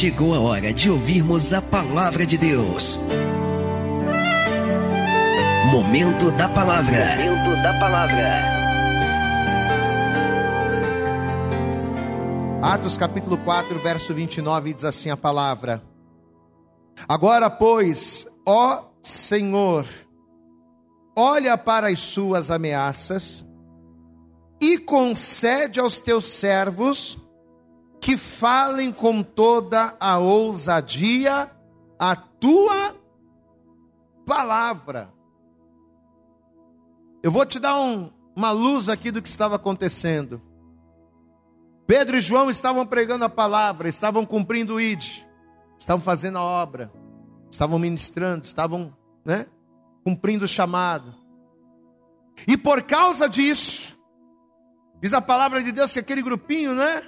chegou a hora de ouvirmos a palavra de Deus. Momento da palavra. Momento da palavra. Atos capítulo 4, verso 29 diz assim a palavra: Agora, pois, ó Senhor, olha para as suas ameaças e concede aos teus servos que falem com toda a ousadia a tua palavra. Eu vou te dar um, uma luz aqui do que estava acontecendo. Pedro e João estavam pregando a palavra, estavam cumprindo o ID, estavam fazendo a obra, estavam ministrando, estavam né, cumprindo o chamado. E por causa disso, diz a palavra de Deus que aquele grupinho, né?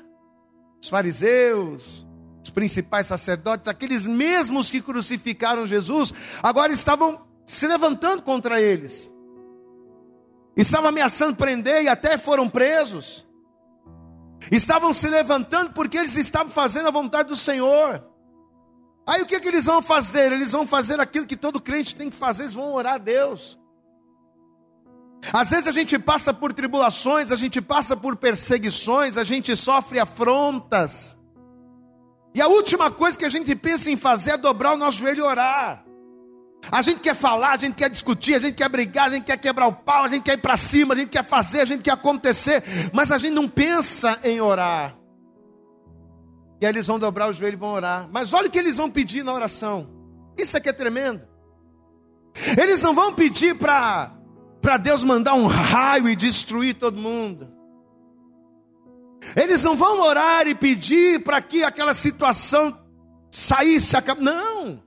Os fariseus, os principais sacerdotes, aqueles mesmos que crucificaram Jesus, agora estavam se levantando contra eles. Estavam ameaçando prender e até foram presos. Estavam se levantando porque eles estavam fazendo a vontade do Senhor. Aí o que, que eles vão fazer? Eles vão fazer aquilo que todo crente tem que fazer, eles vão orar a Deus. Às vezes a gente passa por tribulações, a gente passa por perseguições, a gente sofre afrontas. E a última coisa que a gente pensa em fazer é dobrar o nosso joelho e orar. A gente quer falar, a gente quer discutir, a gente quer brigar, a gente quer quebrar o pau, a gente quer ir para cima, a gente quer fazer, a gente quer acontecer, mas a gente não pensa em orar. E aí eles vão dobrar o joelho e vão orar. Mas olha o que eles vão pedir na oração. Isso aqui é tremendo. Eles não vão pedir para para Deus mandar um raio e destruir todo mundo. Eles não vão orar e pedir para que aquela situação saísse. Não.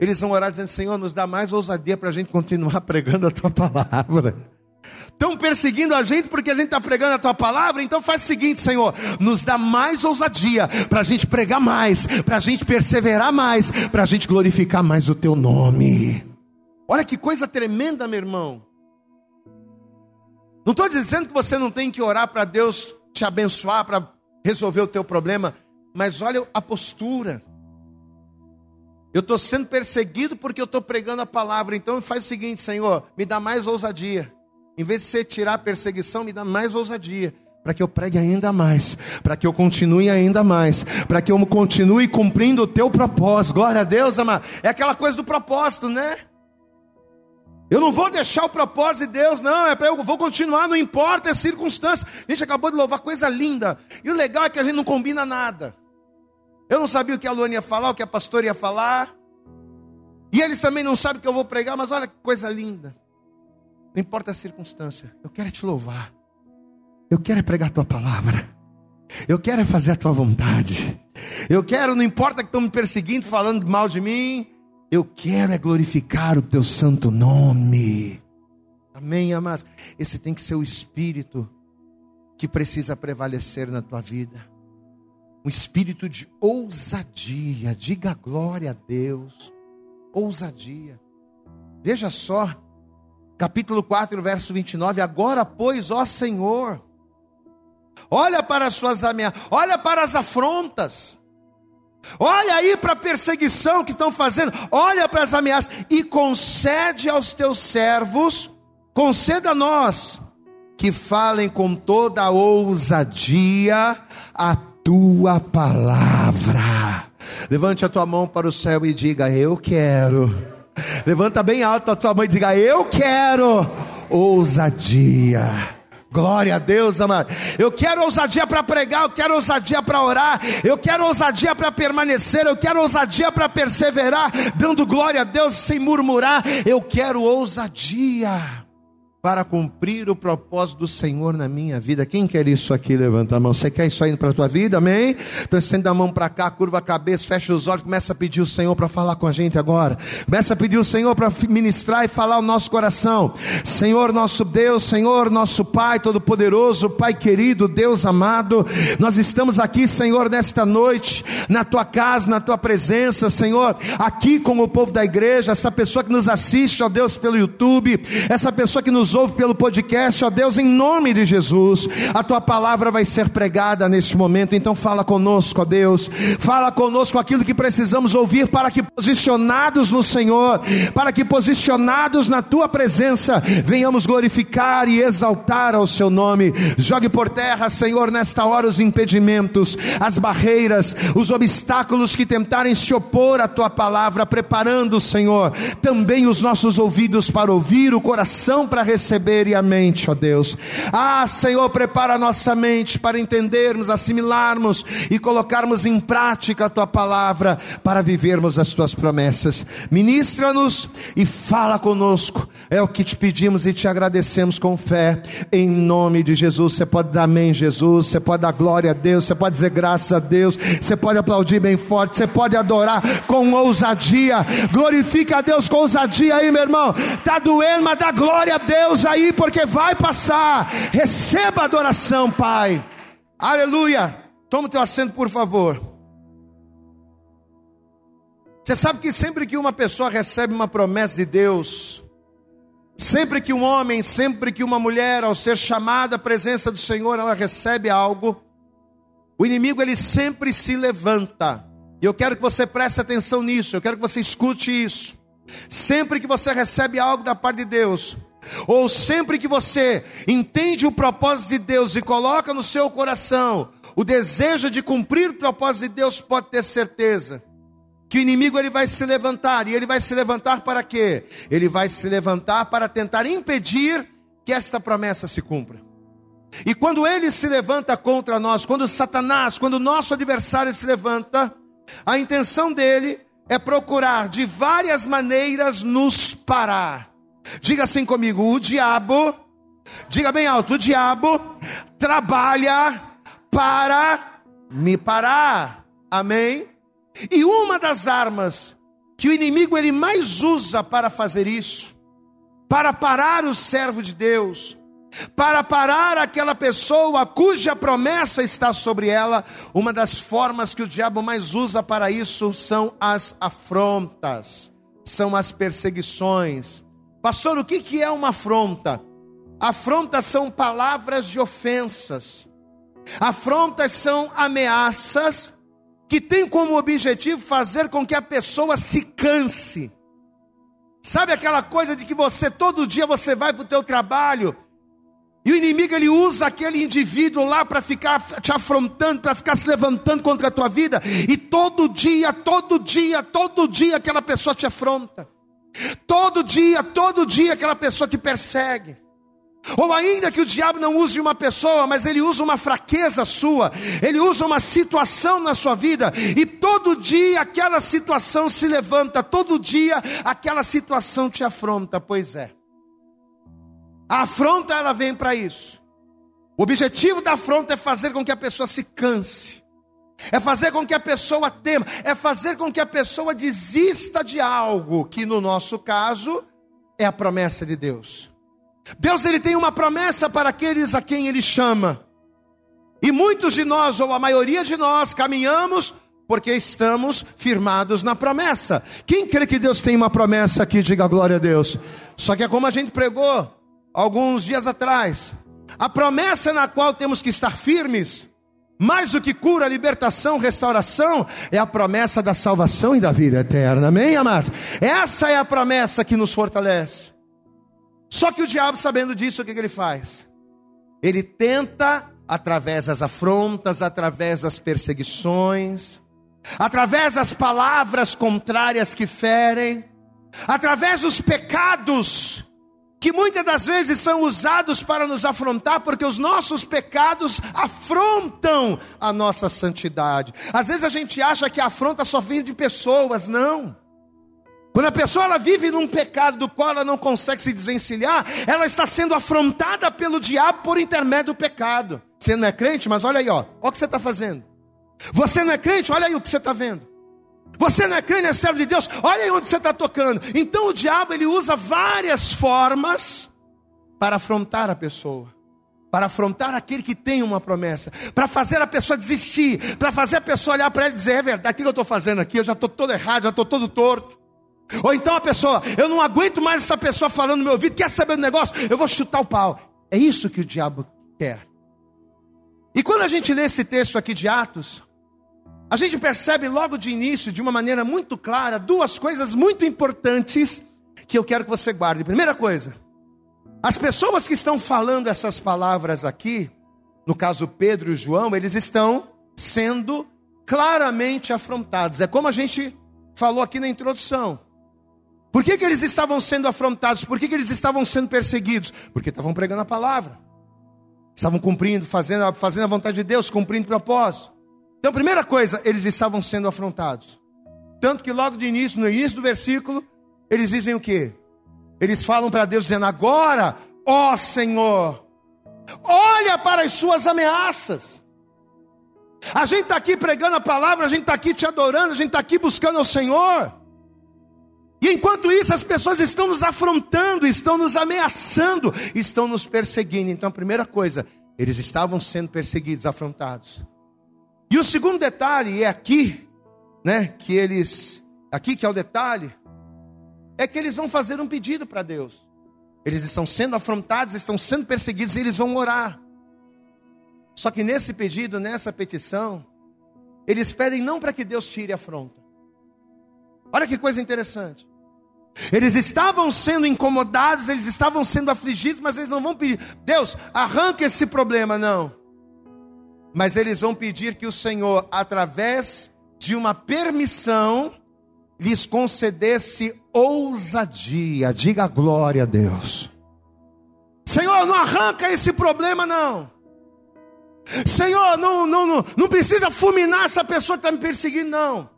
Eles vão orar dizendo: Senhor, nos dá mais ousadia para a gente continuar pregando a tua palavra. Estão perseguindo a gente porque a gente está pregando a tua palavra, então faz o seguinte, Senhor, nos dá mais ousadia para a gente pregar mais, para a gente perseverar mais, para a gente glorificar mais o teu nome. Olha que coisa tremenda, meu irmão. Não estou dizendo que você não tem que orar para Deus te abençoar, para resolver o teu problema, mas olha a postura. Eu estou sendo perseguido porque eu estou pregando a palavra. Então faz o seguinte, Senhor, me dá mais ousadia. Em vez de você tirar a perseguição, me dá mais ousadia. Para que eu pregue ainda mais, para que eu continue ainda mais, para que eu continue cumprindo o teu propósito. Glória a Deus, amado. É aquela coisa do propósito, né? Eu não vou deixar o propósito de Deus, não, é para eu vou continuar, não importa a circunstância. A gente acabou de louvar coisa linda. E o legal é que a gente não combina nada. Eu não sabia o que a Luana ia falar, o que a pastora ia falar. E eles também não sabem o que eu vou pregar, mas olha que coisa linda. Não importa a circunstância, eu quero te louvar. Eu quero pregar a tua palavra. Eu quero fazer a tua vontade. Eu quero, não importa que estão me perseguindo, falando mal de mim. Eu quero é glorificar o teu santo nome. Amém, amados? Esse tem que ser o espírito que precisa prevalecer na tua vida um espírito de ousadia. Diga glória a Deus. Ousadia. Veja só, capítulo 4, verso 29. Agora, pois, ó Senhor, olha para as suas ameaças, olha para as afrontas. Olha aí para a perseguição que estão fazendo, olha para as ameaças e concede aos teus servos, conceda a nós, que falem com toda a ousadia a tua palavra. Levante a tua mão para o céu e diga: Eu quero. Levanta bem alto a tua mão e diga: Eu quero ousadia. Glória a Deus, amado. Eu quero ousadia para pregar, eu quero ousadia para orar, eu quero ousadia para permanecer, eu quero ousadia para perseverar, dando glória a Deus sem murmurar. Eu quero ousadia para cumprir o propósito do Senhor na minha vida. Quem quer isso aqui? Levanta a mão. Você quer isso aí para a tua vida? Amém? Então estenda a mão para cá, curva a cabeça, fecha os olhos, começa a pedir o Senhor para falar com a gente agora. Começa a pedir o Senhor para ministrar e falar o nosso coração. Senhor nosso Deus, Senhor nosso Pai todo-poderoso, Pai querido, Deus amado, nós estamos aqui, Senhor, nesta noite, na tua casa, na tua presença, Senhor, aqui com o povo da igreja, essa pessoa que nos assiste, ó Deus, pelo YouTube, essa pessoa que nos nos ouve pelo podcast, ó Deus, em nome de Jesus, a tua palavra vai ser pregada neste momento, então fala conosco, ó Deus, fala conosco aquilo que precisamos ouvir para que posicionados no Senhor, para que posicionados na tua presença, venhamos glorificar e exaltar ao seu nome. Jogue por terra, Senhor, nesta hora os impedimentos, as barreiras, os obstáculos que tentarem se opor à tua palavra, preparando, Senhor, também os nossos ouvidos para ouvir, o coração para receber e a mente, ó Deus. Ah, Senhor, prepara a nossa mente para entendermos, assimilarmos e colocarmos em prática a tua palavra para vivermos as tuas promessas. Ministra-nos e fala conosco. É o que te pedimos e te agradecemos com fé, em nome de Jesus. Você pode dar amém, Jesus. Você pode dar glória a Deus. Você pode dizer graças a Deus. Você pode aplaudir bem forte. Você pode adorar com ousadia. Glorifica a Deus com ousadia aí, meu irmão. Tá doendo, mas dá glória a Deus aí, porque vai passar. Receba a adoração, Pai. Aleluia. Toma o teu assento, por favor. Você sabe que sempre que uma pessoa recebe uma promessa de Deus, sempre que um homem, sempre que uma mulher, ao ser chamada à presença do Senhor, ela recebe algo, o inimigo ele sempre se levanta. E eu quero que você preste atenção nisso, eu quero que você escute isso. Sempre que você recebe algo da parte de Deus, ou sempre que você entende o propósito de Deus e coloca no seu coração o desejo de cumprir o propósito de Deus, pode ter certeza que o inimigo ele vai se levantar, e ele vai se levantar para quê? Ele vai se levantar para tentar impedir que esta promessa se cumpra. E quando ele se levanta contra nós, quando Satanás, quando o nosso adversário se levanta, a intenção dele é procurar de várias maneiras nos parar. Diga assim comigo: o diabo, diga bem alto, o diabo trabalha para me parar. Amém? E uma das armas que o inimigo ele mais usa para fazer isso, para parar o servo de Deus, para parar aquela pessoa cuja promessa está sobre ela, uma das formas que o diabo mais usa para isso são as afrontas, são as perseguições. Pastor, o que é uma afronta? Afrontas são palavras de ofensas, afrontas são ameaças que tem como objetivo fazer com que a pessoa se canse. Sabe aquela coisa de que você todo dia você vai para o teu trabalho e o inimigo ele usa aquele indivíduo lá para ficar te afrontando, para ficar se levantando contra a tua vida e todo dia, todo dia, todo dia aquela pessoa te afronta. Todo dia, todo dia aquela pessoa te persegue. Ou ainda que o diabo não use uma pessoa, mas ele usa uma fraqueza sua, ele usa uma situação na sua vida, e todo dia aquela situação se levanta, todo dia aquela situação te afronta, pois é. A afronta ela vem para isso. O objetivo da afronta é fazer com que a pessoa se canse, é fazer com que a pessoa tema, é fazer com que a pessoa desista de algo, que no nosso caso é a promessa de Deus. Deus ele tem uma promessa para aqueles a quem ele chama. E muitos de nós, ou a maioria de nós, caminhamos porque estamos firmados na promessa. Quem crê que Deus tem uma promessa aqui, diga glória a Deus. Só que é como a gente pregou alguns dias atrás. A promessa na qual temos que estar firmes, mais do que cura, libertação, restauração, é a promessa da salvação e da vida eterna. Amém, amados? Essa é a promessa que nos fortalece. Só que o diabo, sabendo disso, o que, que ele faz? Ele tenta, através das afrontas, através das perseguições, através das palavras contrárias que ferem, através dos pecados que muitas das vezes são usados para nos afrontar, porque os nossos pecados afrontam a nossa santidade. Às vezes a gente acha que a afronta só vem de pessoas, não. Quando a pessoa ela vive num pecado do qual ela não consegue se desvencilhar, ela está sendo afrontada pelo diabo por intermédio do pecado. Você não é crente, mas olha aí, ó, olha o que você está fazendo. Você não é crente, olha aí o que você está vendo. Você não é crente, é servo de Deus, olha aí onde você está tocando. Então o diabo ele usa várias formas para afrontar a pessoa, para afrontar aquele que tem uma promessa, para fazer a pessoa desistir, para fazer a pessoa olhar para ele e dizer: é verdade, o que eu estou fazendo aqui? Eu já estou todo errado, já estou todo torto. Ou então a pessoa, eu não aguento mais essa pessoa falando no meu ouvido, quer saber do negócio? Eu vou chutar o pau. É isso que o diabo quer. E quando a gente lê esse texto aqui de Atos, a gente percebe logo de início, de uma maneira muito clara, duas coisas muito importantes que eu quero que você guarde. Primeira coisa, as pessoas que estão falando essas palavras aqui, no caso Pedro e João, eles estão sendo claramente afrontados. É como a gente falou aqui na introdução. Por que, que eles estavam sendo afrontados? Por que, que eles estavam sendo perseguidos? Porque estavam pregando a palavra. Estavam cumprindo, fazendo, fazendo a vontade de Deus, cumprindo o propósito. Então, primeira coisa, eles estavam sendo afrontados. Tanto que logo de início, no início do versículo, eles dizem o quê? Eles falam para Deus dizendo: Agora, ó Senhor, olha para as suas ameaças. A gente está aqui pregando a palavra, a gente está aqui te adorando, a gente está aqui buscando ao Senhor. E enquanto isso, as pessoas estão nos afrontando, estão nos ameaçando, estão nos perseguindo. Então, primeira coisa, eles estavam sendo perseguidos, afrontados. E o segundo detalhe, é aqui, né, que eles, aqui que é o detalhe, é que eles vão fazer um pedido para Deus. Eles estão sendo afrontados, estão sendo perseguidos e eles vão orar. Só que nesse pedido, nessa petição, eles pedem não para que Deus tire a afronta. Olha que coisa interessante. Eles estavam sendo incomodados, eles estavam sendo afligidos, mas eles não vão pedir, Deus, arranca esse problema, não. Mas eles vão pedir que o Senhor, através de uma permissão, lhes concedesse ousadia. Diga glória a Deus. Senhor, não arranca esse problema, não. Senhor, não, não, não, não precisa fulminar essa pessoa que está me perseguindo, não.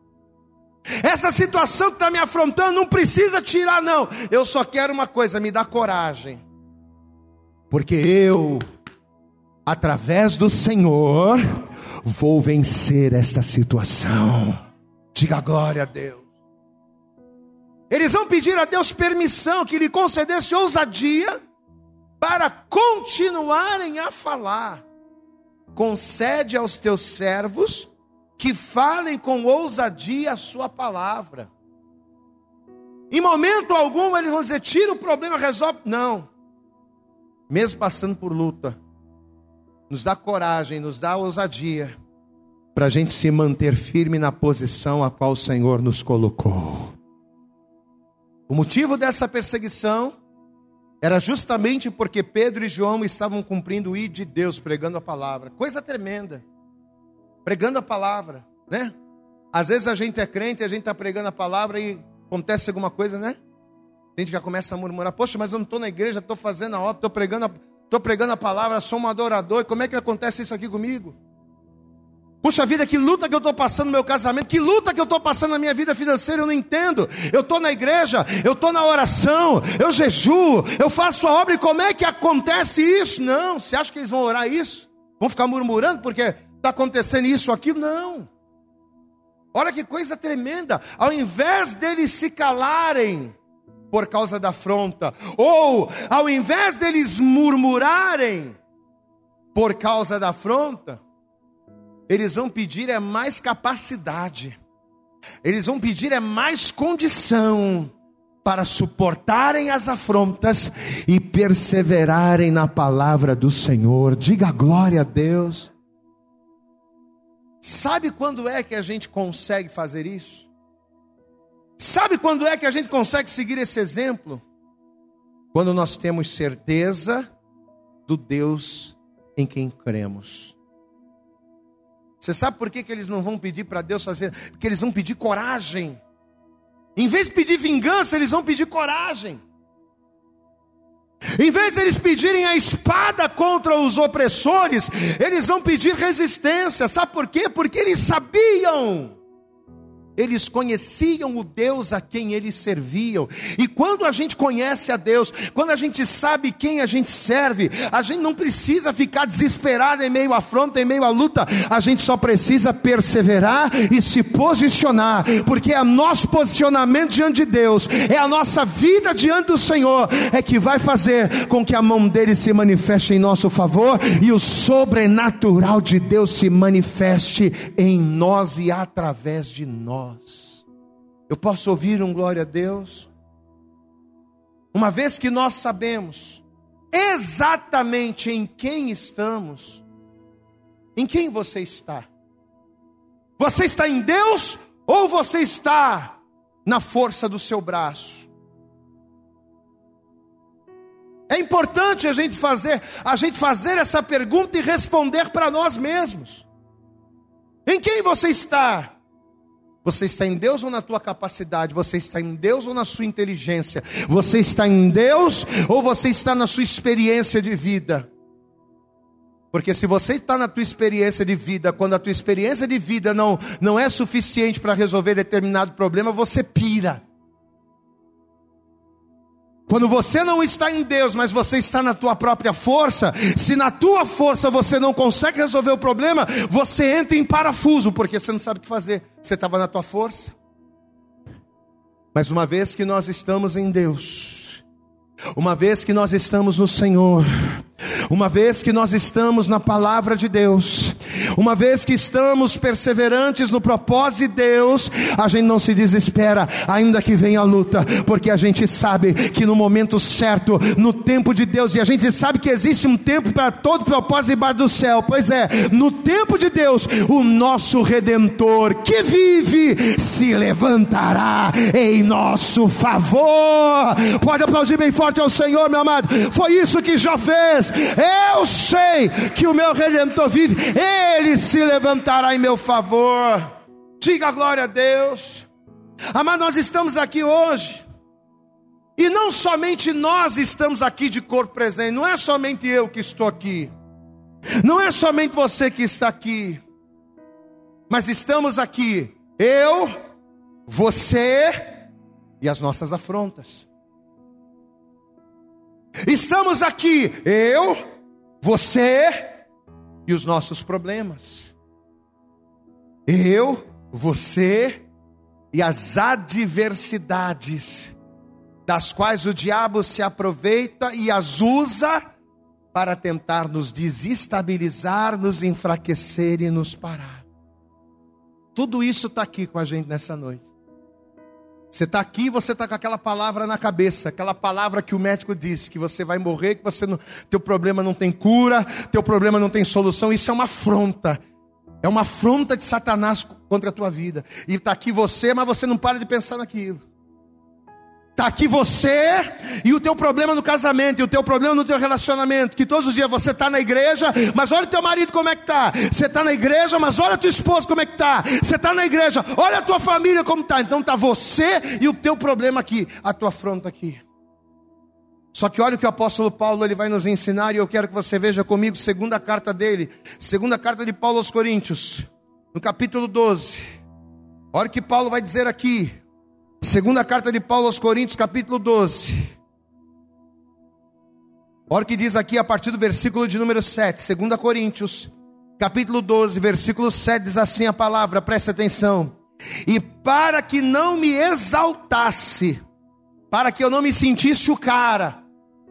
Essa situação que está me afrontando não precisa tirar, não. Eu só quero uma coisa: me dá coragem. Porque eu, através do Senhor, vou vencer esta situação. Diga glória a Deus. Eles vão pedir a Deus permissão que lhe concedesse ousadia para continuarem a falar. Concede aos teus servos que falem com ousadia a sua palavra. Em momento algum eles vão dizer, tira o problema, resolve. Não. Mesmo passando por luta, nos dá coragem, nos dá ousadia, para a gente se manter firme na posição a qual o Senhor nos colocou. O motivo dessa perseguição era justamente porque Pedro e João estavam cumprindo o I de Deus, pregando a palavra. Coisa tremenda pregando a palavra, né? Às vezes a gente é crente, a gente está pregando a palavra e acontece alguma coisa, né? A gente já começa a murmurar: Poxa, mas eu não estou na igreja, estou fazendo a obra, estou pregando, a, pregando a palavra, sou um adorador, e como é que acontece isso aqui comigo? Puxa vida, que luta que eu estou passando no meu casamento, que luta que eu estou passando na minha vida financeira, eu não entendo. Eu estou na igreja, eu estou na oração, eu jejuo, eu faço a obra, e como é que acontece isso? Não, você acha que eles vão orar isso? Vão ficar murmurando porque está acontecendo isso aqui? Não. Olha que coisa tremenda. Ao invés deles se calarem por causa da afronta, ou ao invés deles murmurarem por causa da afronta, eles vão pedir é mais capacidade. Eles vão pedir é mais condição para suportarem as afrontas e perseverarem na palavra do Senhor. Diga glória a Deus. Sabe quando é que a gente consegue fazer isso? Sabe quando é que a gente consegue seguir esse exemplo? Quando nós temos certeza do Deus em quem cremos. Você sabe por que, que eles não vão pedir para Deus fazer? Porque eles vão pedir coragem. Em vez de pedir vingança, eles vão pedir coragem. Em vez de eles pedirem a espada contra os opressores, eles vão pedir resistência. Sabe por quê? Porque eles sabiam eles conheciam o Deus a quem eles serviam. E quando a gente conhece a Deus, quando a gente sabe quem a gente serve, a gente não precisa ficar desesperado em meio à afronta, em meio à luta. A gente só precisa perseverar e se posicionar, porque é nosso posicionamento diante de Deus, é a nossa vida diante do Senhor, é que vai fazer com que a mão dele se manifeste em nosso favor e o sobrenatural de Deus se manifeste em nós e através de nós nós. Eu posso ouvir um glória a Deus? Uma vez que nós sabemos exatamente em quem estamos, em quem você está? Você está em Deus ou você está na força do seu braço? É importante a gente fazer, a gente fazer essa pergunta e responder para nós mesmos. Em quem você está? Você está em Deus ou na tua capacidade? Você está em Deus ou na sua inteligência? Você está em Deus ou você está na sua experiência de vida? Porque se você está na tua experiência de vida, quando a tua experiência de vida não, não é suficiente para resolver determinado problema, você pira. Quando você não está em Deus, mas você está na tua própria força, se na tua força você não consegue resolver o problema, você entra em parafuso, porque você não sabe o que fazer. Você estava na tua força. Mas uma vez que nós estamos em Deus, uma vez que nós estamos no Senhor, uma vez que nós estamos na palavra de Deus, uma vez que estamos perseverantes no propósito de Deus, a gente não se desespera, ainda que venha a luta, porque a gente sabe que no momento certo, no tempo de Deus, e a gente sabe que existe um tempo para todo propósito debaixo do céu, pois é, no tempo de Deus, o nosso redentor que vive se levantará em nosso favor. Pode aplaudir bem forte ao Senhor, meu amado. Foi isso que já fez. Eu sei que o meu redentor vive. Ele se levantará em meu favor. Diga glória a Deus. Amado, nós estamos aqui hoje. E não somente nós estamos aqui de corpo presente, não é somente eu que estou aqui, não é somente você que está aqui, mas estamos aqui, eu, você e as nossas afrontas. Estamos aqui, eu, você e os nossos problemas. Eu, você e as adversidades, das quais o diabo se aproveita e as usa para tentar nos desestabilizar, nos enfraquecer e nos parar. Tudo isso está aqui com a gente nessa noite. Você está aqui, você está com aquela palavra na cabeça, aquela palavra que o médico disse que você vai morrer, que você não, teu problema não tem cura, teu problema não tem solução. Isso é uma afronta. É uma afronta de Satanás contra a tua vida. E está aqui você, mas você não para de pensar naquilo. Está aqui você e o teu problema no casamento, e o teu problema no teu relacionamento, que todos os dias você está na igreja, mas olha o teu marido como é que está. Você está na igreja, mas olha a tua esposa como é que está. Você está na igreja, olha a tua família como está. Então está você e o teu problema aqui, a tua afronta aqui. Só que olha o que o apóstolo Paulo ele vai nos ensinar, e eu quero que você veja comigo, segunda carta dele, segunda carta de Paulo aos Coríntios, no capítulo 12. Olha o que Paulo vai dizer aqui. Segunda carta de Paulo aos Coríntios, capítulo 12. Olha o que diz aqui a partir do versículo de número 7, 2 Coríntios, capítulo 12, versículo 7, diz assim a palavra, preste atenção. E para que não me exaltasse, para que eu não me sentisse o cara,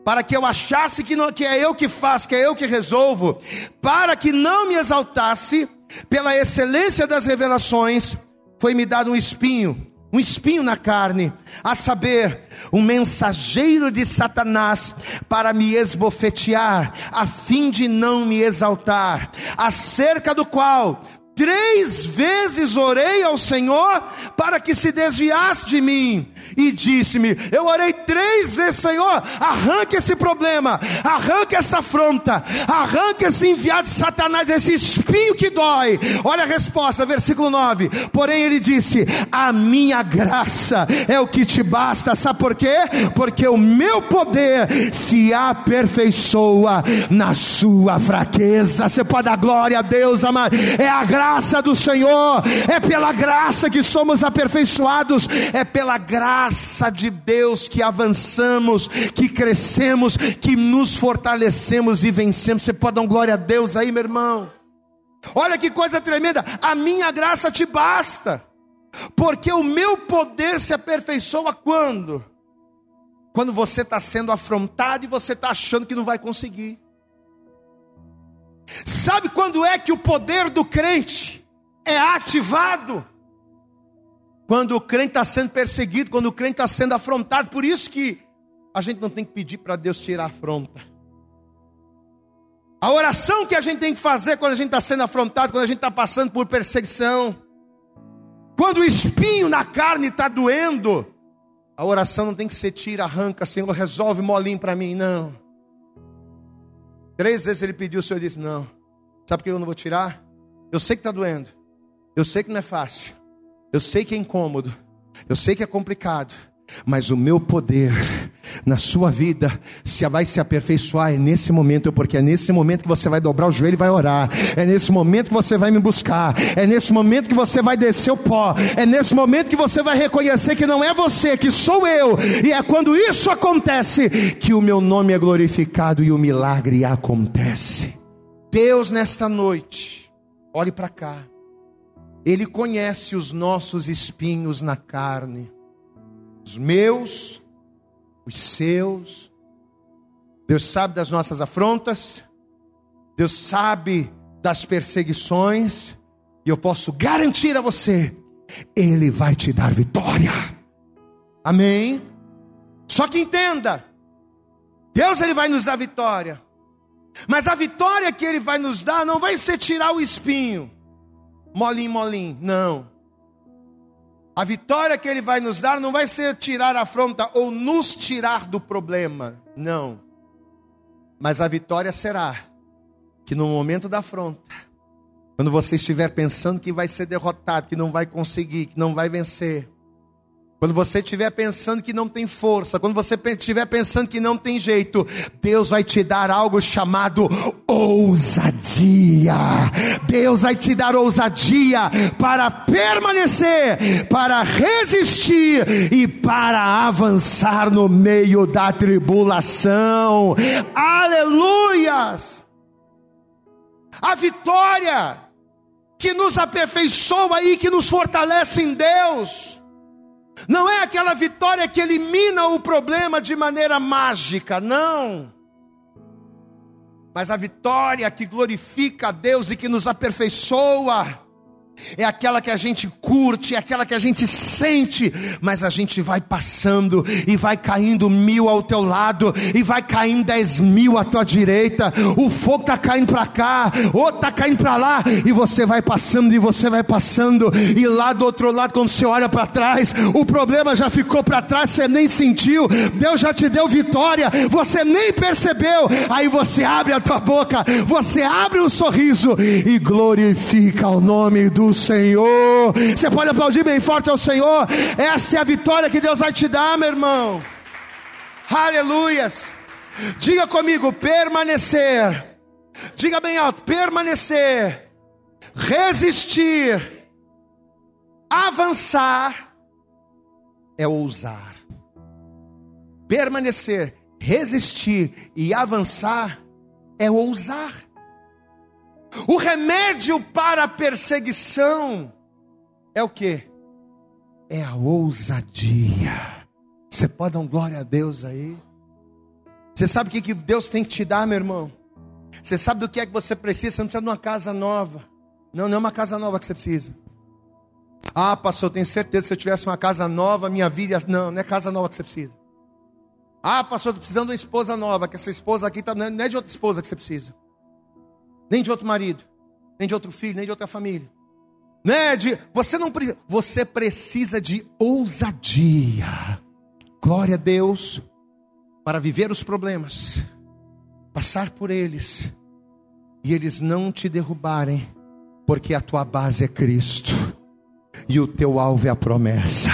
para que eu achasse que, não, que é eu que faço, que é eu que resolvo, para que não me exaltasse, pela excelência das revelações, foi-me dado um espinho um espinho na carne, a saber, um mensageiro de Satanás para me esbofetear, a fim de não me exaltar, acerca do qual Três vezes orei ao Senhor para que se desviasse de mim, e disse-me: Eu orei três vezes, Senhor, arranque esse problema, arranque essa afronta, arranque esse enviado de Satanás, esse espinho que dói. Olha a resposta, versículo 9: Porém, ele disse: A minha graça é o que te basta, sabe por quê? Porque o meu poder se aperfeiçoa na sua fraqueza. Você pode dar glória a Deus, amado, é a graça do Senhor, é pela graça que somos aperfeiçoados, é pela graça de Deus que avançamos, que crescemos, que nos fortalecemos e vencemos. Você pode dar um glória a Deus aí, meu irmão? Olha que coisa tremenda, a minha graça te basta, porque o meu poder se aperfeiçoa quando? Quando você está sendo afrontado e você está achando que não vai conseguir. Sabe quando é que o poder do crente é ativado? Quando o crente está sendo perseguido, quando o crente está sendo afrontado. Por isso que a gente não tem que pedir para Deus tirar a afronta. A oração que a gente tem que fazer quando a gente está sendo afrontado, quando a gente está passando por perseguição, quando o espinho na carne está doendo, a oração não tem que ser tira, arranca, Senhor, resolve molinho para mim, não. Três vezes ele pediu, o Senhor disse: Não. Sabe por que eu não vou tirar? Eu sei que está doendo. Eu sei que não é fácil. Eu sei que é incômodo. Eu sei que é complicado. Mas o meu poder na sua vida se vai se aperfeiçoar é nesse momento, porque é nesse momento que você vai dobrar o joelho e vai orar. É nesse momento que você vai me buscar. É nesse momento que você vai descer o pó. É nesse momento que você vai reconhecer que não é você, que sou eu. E é quando isso acontece que o meu nome é glorificado e o milagre acontece. Deus nesta noite, olhe para cá. Ele conhece os nossos espinhos na carne os meus, os seus. Deus sabe das nossas afrontas, Deus sabe das perseguições, e eu posso garantir a você, Ele vai te dar vitória. Amém? Só que entenda, Deus ele vai nos dar vitória, mas a vitória que Ele vai nos dar não vai ser tirar o espinho, molim, molim, não. A vitória que Ele vai nos dar não vai ser tirar a afronta ou nos tirar do problema, não. Mas a vitória será que no momento da afronta, quando você estiver pensando que vai ser derrotado, que não vai conseguir, que não vai vencer, quando você estiver pensando que não tem força, quando você estiver pensando que não tem jeito, Deus vai te dar algo chamado ousadia. Deus vai te dar ousadia para permanecer, para resistir e para avançar no meio da tribulação. Aleluias! A vitória que nos aperfeiçoa e que nos fortalece em Deus não é aquela vitória que elimina o problema de maneira mágica, não. Mas a vitória que glorifica a Deus e que nos aperfeiçoa é aquela que a gente curte, é aquela que a gente sente, mas a gente vai passando e vai caindo mil ao teu lado, e vai caindo dez mil à tua direita. O fogo está caindo para cá, outro está caindo para lá, e você vai passando, e você vai passando, e lá do outro lado, quando você olha para trás, o problema já ficou para trás, você nem sentiu, Deus já te deu vitória, você nem percebeu. Aí você abre a tua boca, você abre um sorriso e glorifica o nome do do Senhor. Você pode aplaudir bem forte ao Senhor. Esta é a vitória que Deus vai te dar, meu irmão. Aleluias. Diga comigo, permanecer. Diga bem alto, permanecer. Resistir. Avançar é ousar. Permanecer, resistir e avançar é ousar. O remédio para a perseguição é o que? É a ousadia. Você pode dar um glória a Deus aí? Você sabe o que, Deus tem que te dar, meu irmão? Você sabe do que é que você precisa? Você não precisa de uma casa nova. Não, não é uma casa nova que você precisa. Ah, pastor, tenho certeza que se eu tivesse uma casa nova, minha vida. Não, não é casa nova que você precisa. Ah, pastor, estou precisando de uma esposa nova, que essa esposa aqui tá, não é de outra esposa que você precisa nem de outro marido, nem de outro filho, nem de outra família. Né? De, você não precisa, você precisa de ousadia. Glória a Deus para viver os problemas, passar por eles e eles não te derrubarem, porque a tua base é Cristo e o teu alvo é a promessa.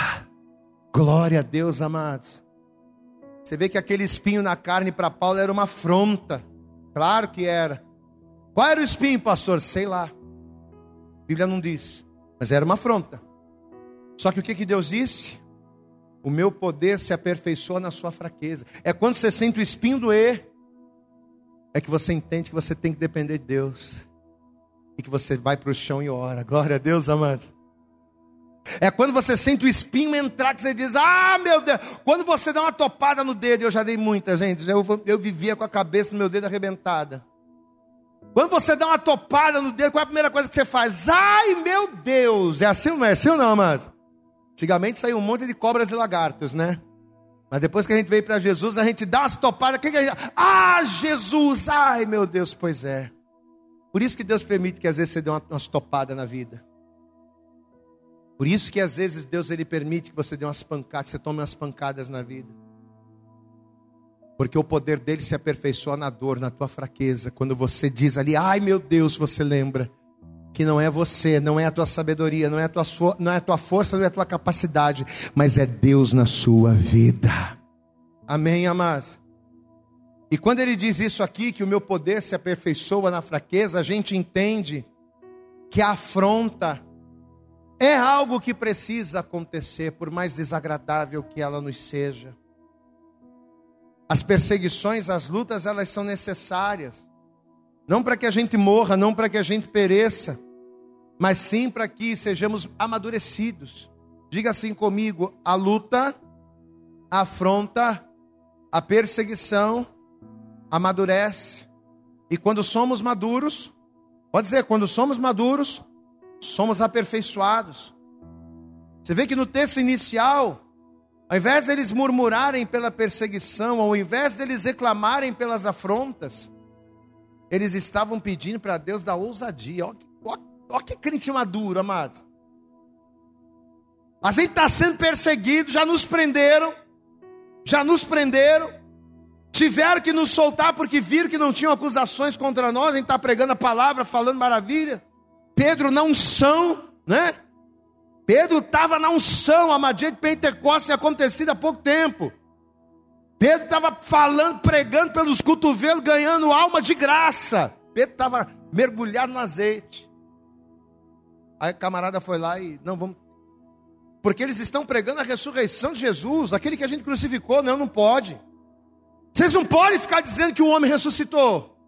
Glória a Deus, amados. Você vê que aquele espinho na carne para Paulo era uma afronta. Claro que era. Qual era o espinho, pastor? Sei lá. A Bíblia não diz. Mas era uma afronta. Só que o que, que Deus disse? O meu poder se aperfeiçoa na sua fraqueza. É quando você sente o espinho doer, é que você entende que você tem que depender de Deus. E que você vai para o chão e ora. Glória a Deus, amados. É quando você sente o espinho entrar, que você diz: Ah, meu Deus. Quando você dá uma topada no dedo, eu já dei muita, gente. Eu, eu vivia com a cabeça no meu dedo arrebentada. Quando você dá uma topada no dedo, qual é a primeira coisa que você faz? Ai meu Deus! É assim ou não é? Assim ou não, amado? Antigamente saiu um monte de cobras e lagartos, né? Mas depois que a gente veio para Jesus, a gente dá umas topadas. Que que gente... Ah, Jesus! Ai, meu Deus, pois é. Por isso que Deus permite que às vezes você dê umas topadas na vida. Por isso que às vezes Deus ele permite que você dê umas pancadas, você tome umas pancadas na vida. Porque o poder dele se aperfeiçoa na dor, na tua fraqueza. Quando você diz ali, ai meu Deus, você lembra que não é você, não é a tua sabedoria, não é a tua, não é a tua força, não é a tua capacidade, mas é Deus na sua vida. Amém, amados? E quando ele diz isso aqui, que o meu poder se aperfeiçoa na fraqueza, a gente entende que a afronta é algo que precisa acontecer, por mais desagradável que ela nos seja. As perseguições, as lutas, elas são necessárias. Não para que a gente morra, não para que a gente pereça, mas sim para que sejamos amadurecidos. Diga assim comigo: a luta, a afronta, a perseguição amadurece. E quando somos maduros, pode dizer, quando somos maduros, somos aperfeiçoados. Você vê que no texto inicial, ao invés deles murmurarem pela perseguição, ao invés deles reclamarem pelas afrontas, eles estavam pedindo para Deus dar ousadia. Olha que crente maduro, amados. A gente está sendo perseguido, já nos prenderam, já nos prenderam, tiveram que nos soltar porque viram que não tinham acusações contra nós, a gente está pregando a palavra, falando maravilha. Pedro na unção, né? Pedro estava na unção, a magia de Pentecostes tinha acontecido há pouco tempo. Pedro estava falando, pregando pelos cotovelos, ganhando alma de graça. Pedro estava mergulhado no azeite. Aí a camarada foi lá e, não, vamos. Porque eles estão pregando a ressurreição de Jesus, aquele que a gente crucificou. Não, não pode. Vocês não podem ficar dizendo que o homem ressuscitou.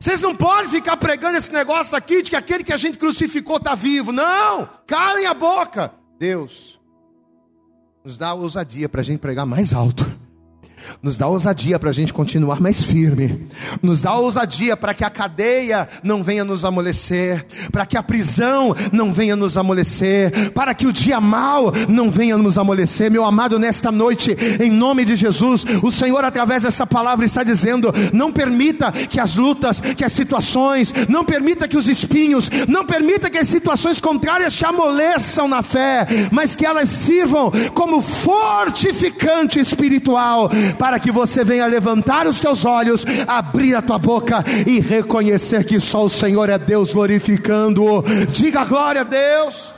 Vocês não podem ficar pregando esse negócio aqui de que aquele que a gente crucificou está vivo. Não, calem a boca. Deus nos dá ousadia para a gente pregar mais alto nos dá ousadia para a gente continuar mais firme, nos dá ousadia para que a cadeia não venha nos amolecer, para que a prisão não venha nos amolecer, para que o dia mal não venha nos amolecer. Meu amado, nesta noite, em nome de Jesus, o Senhor, através dessa palavra, está dizendo: não permita que as lutas, que as situações, não permita que os espinhos, não permita que as situações contrárias te amoleçam na fé, mas que elas sirvam como fortificante espiritual para que você venha levantar os teus olhos, abrir a tua boca e reconhecer que só o Senhor é Deus glorificando-o. Diga glória a Deus.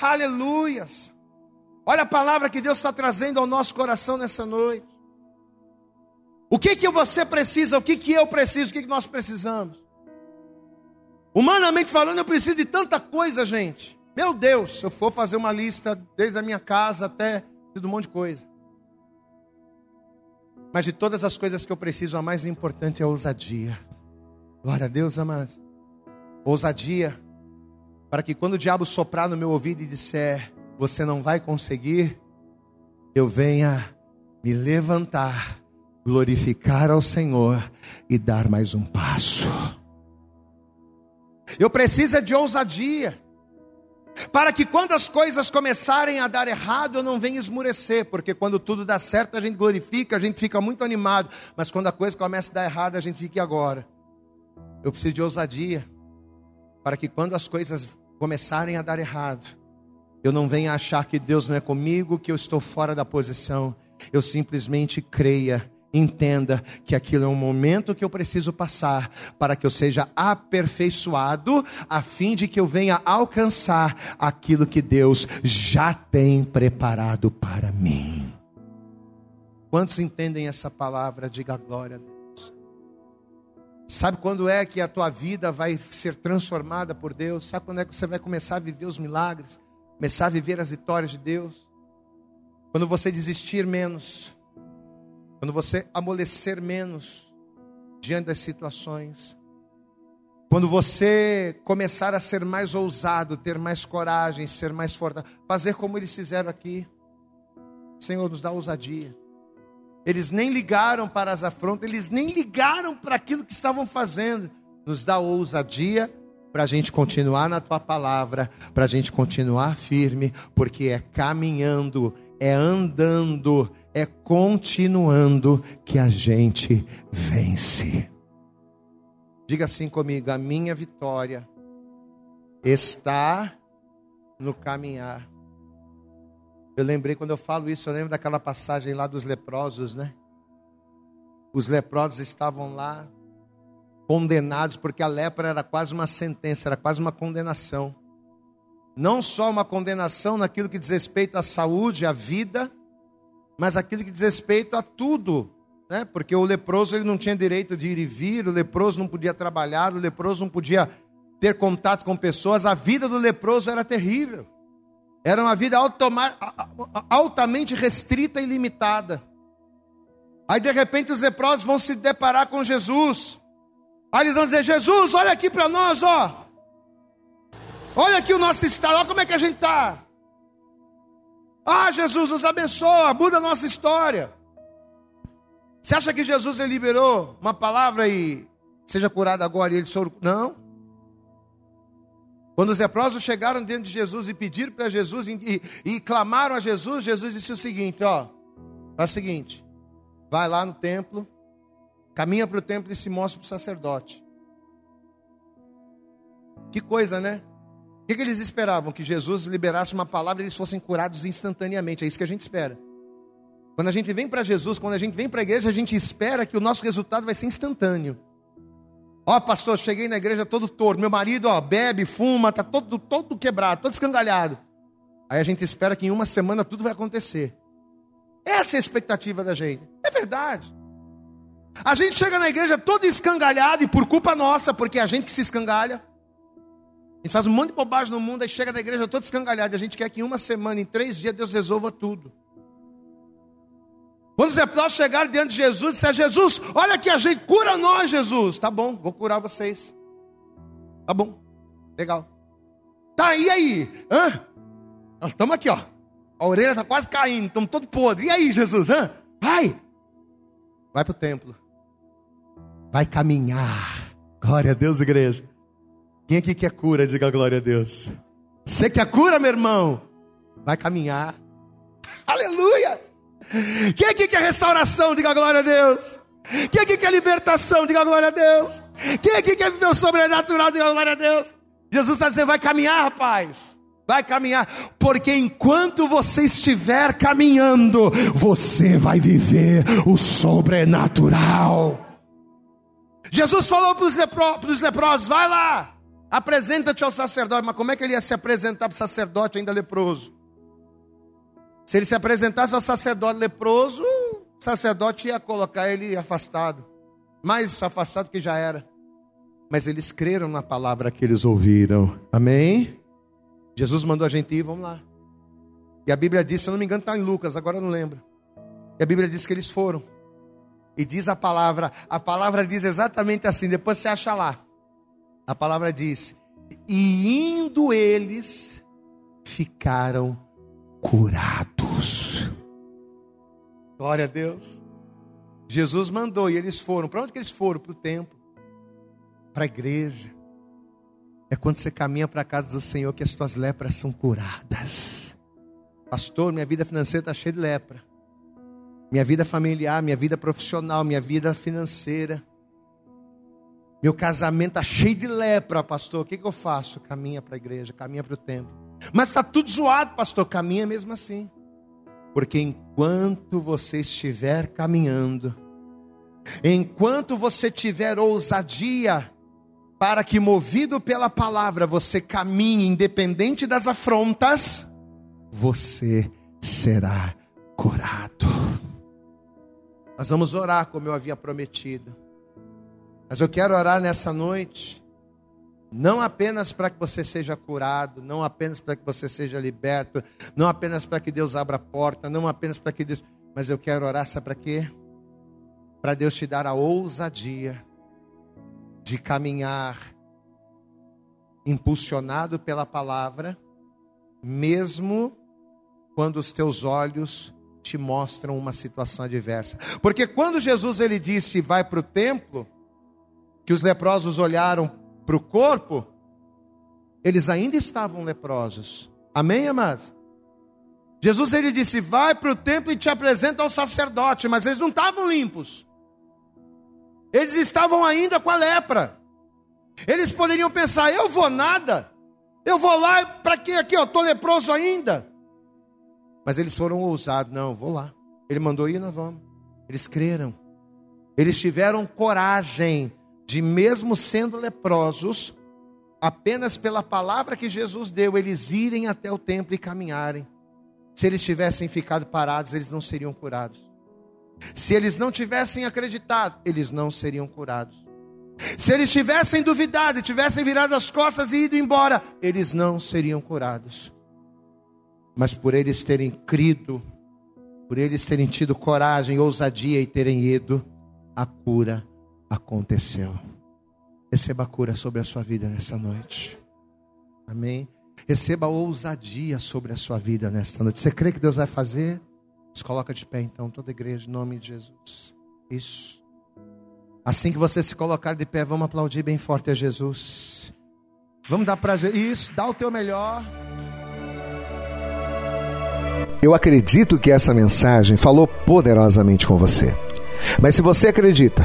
Aleluias. Olha a palavra que Deus está trazendo ao nosso coração nessa noite. O que que você precisa? O que que eu preciso? O que que nós precisamos? Humanamente falando, eu preciso de tanta coisa, gente. Meu Deus, se eu for fazer uma lista desde a minha casa até de um monte de coisa. Mas de todas as coisas que eu preciso, a mais importante é a ousadia. Glória a Deus, amados. Ousadia. Para que quando o diabo soprar no meu ouvido e disser, você não vai conseguir, eu venha me levantar, glorificar ao Senhor e dar mais um passo. Eu preciso de ousadia para que quando as coisas começarem a dar errado, eu não venha esmurecer, porque quando tudo dá certo, a gente glorifica, a gente fica muito animado, mas quando a coisa começa a dar errado, a gente fica agora. Eu preciso de ousadia, para que quando as coisas começarem a dar errado, eu não venha achar que Deus não é comigo, que eu estou fora da posição, eu simplesmente creia entenda que aquilo é um momento que eu preciso passar para que eu seja aperfeiçoado, a fim de que eu venha alcançar aquilo que Deus já tem preparado para mim. Quantos entendem essa palavra? Diga glória a Deus. Sabe quando é que a tua vida vai ser transformada por Deus? Sabe quando é que você vai começar a viver os milagres? Começar a viver as vitórias de Deus? Quando você desistir menos quando você amolecer menos diante das situações, quando você começar a ser mais ousado, ter mais coragem, ser mais forte, fazer como eles fizeram aqui, Senhor, nos dá ousadia. Eles nem ligaram para as afrontas, eles nem ligaram para aquilo que estavam fazendo. Nos dá ousadia para a gente continuar na tua palavra, para a gente continuar firme, porque é caminhando, é andando, é continuando que a gente vence. Diga assim comigo: a minha vitória está no caminhar. Eu lembrei quando eu falo isso, eu lembro daquela passagem lá dos leprosos, né? Os leprosos estavam lá condenados, porque a lepra era quase uma sentença, era quase uma condenação. Não só uma condenação naquilo que diz respeito à saúde, à vida, mas aquilo que diz respeito a tudo, né? Porque o leproso ele não tinha direito de ir e vir, o leproso não podia trabalhar, o leproso não podia ter contato com pessoas, a vida do leproso era terrível. Era uma vida altamente restrita e limitada. Aí de repente os leprosos vão se deparar com Jesus. Aí eles vão dizer: Jesus, olha aqui para nós, ó. Olha aqui o nosso estado, olha como é que a gente está. Ah, Jesus, nos abençoa, muda a nossa história. Você acha que Jesus ele liberou uma palavra e seja curado agora e ele sorou? Não. Quando os leprosos chegaram diante de Jesus e pediram para Jesus e, e, clamaram a Jesus, Jesus disse o seguinte: ó, faz o seguinte, vai lá no templo, caminha para o templo e se mostra para o sacerdote. Que coisa, né? O que, que, eles esperavam? Que Jesus liberasse uma palavra e eles fossem curados instantaneamente. É isso que a gente espera. Quando a gente vem para Jesus, quando a gente vem para a igreja, a gente espera que o nosso resultado vai ser instantâneo. Ó, pastor, cheguei na igreja todo torto. Meu marido, ó, bebe, fuma, tá todo, todo quebrado, todo escangalhado. Aí a gente espera que em uma semana tudo vai acontecer. Essa é a expectativa da gente. É verdade. A gente chega na igreja todo escangalhado e por culpa nossa, porque é a gente que se escangalha. A gente faz um monte de bobagem no mundo, aí chega na igreja todo escangalhado. E a gente quer que em uma semana, em três dias, Deus resolva tudo. Quando os leprosos chegaram diante de Jesus, disseram: Jesus, olha aqui a gente, cura nós, Jesus. Tá bom, vou curar vocês. Tá bom, legal. Tá, e aí? Hã? Nós estamos aqui, ó. A orelha está quase caindo, estamos todos podres. E aí, Jesus? Hã? Vai! Vai para o templo vai caminhar. Glória a Deus, igreja. Quem aqui quer cura, diga glória a Deus. Você quer cura, meu irmão? Vai caminhar. Aleluia! Quem aqui quer restauração, diga glória a Deus. Quem aqui quer libertação, diga glória a Deus. Quem aqui quer viver o sobrenatural, diga glória a Deus. Jesus está dizendo, vai caminhar, rapaz. Vai caminhar, porque enquanto você estiver caminhando, você vai viver o sobrenatural. Jesus falou para os lepro, leprosos: vai lá, apresenta-te ao sacerdote. Mas como é que ele ia se apresentar para o sacerdote ainda leproso? Se ele se apresentasse ao sacerdote leproso, o sacerdote ia colocar ele afastado, mais afastado que já era. Mas eles creram na palavra que eles ouviram. Amém? Jesus mandou a gente ir, vamos lá. E a Bíblia diz, se eu não me engano, está em Lucas, agora eu não lembro. E a Bíblia diz que eles foram. E diz a palavra, a palavra diz exatamente assim, depois você acha lá. A palavra diz: E indo eles, ficaram curados. Glória a Deus. Jesus mandou e eles foram. Para onde que eles foram? Para o templo, para a igreja. É quando você caminha para a casa do Senhor que as tuas lepras são curadas. Pastor, minha vida financeira está cheia de lepra minha vida familiar, minha vida profissional, minha vida financeira. Meu casamento está cheio de lepra, pastor. O que, que eu faço? Caminha para a igreja, caminha para o templo. Mas está tudo zoado, pastor. Caminha mesmo assim. Porque enquanto você estiver caminhando, enquanto você tiver ousadia, para que movido pela palavra você caminhe independente das afrontas, você será curado. Nós vamos orar como eu havia prometido. Mas eu quero orar nessa noite, não apenas para que você seja curado, não apenas para que você seja liberto, não apenas para que Deus abra a porta, não apenas para que Deus. Mas eu quero orar, sabe para quê? Para Deus te dar a ousadia de caminhar impulsionado pela palavra, mesmo quando os teus olhos te mostram uma situação adversa. Porque quando Jesus ele disse vai para o templo, que os leprosos olharam para o corpo, eles ainda estavam leprosos. Amém, amados? Jesus ele disse: Vai para o templo e te apresenta ao sacerdote, mas eles não estavam limpos. Eles estavam ainda com a lepra. Eles poderiam pensar: Eu vou nada. Eu vou lá para quem aqui, eu estou leproso ainda. Mas eles foram ousados: Não, vou lá. Ele mandou ir, nós vamos. Eles creram. Eles tiveram coragem de, mesmo sendo leprosos, apenas pela palavra que Jesus deu, eles irem até o templo e caminharem. Se eles tivessem ficado parados, eles não seriam curados. Se eles não tivessem acreditado, eles não seriam curados. Se eles tivessem duvidado e tivessem virado as costas e ido embora, eles não seriam curados. Mas por eles terem crido, por eles terem tido coragem, ousadia e terem ido, a cura aconteceu. Receba a cura sobre a sua vida nessa noite. Amém. Receba a ousadia sobre a sua vida nesta noite. Você crê que Deus vai fazer? Se coloca de pé então, toda igreja, em nome de Jesus. Isso. Assim que você se colocar de pé, vamos aplaudir bem forte a Jesus. Vamos dar prazer. Isso, dá o teu melhor. Eu acredito que essa mensagem falou poderosamente com você. Mas se você acredita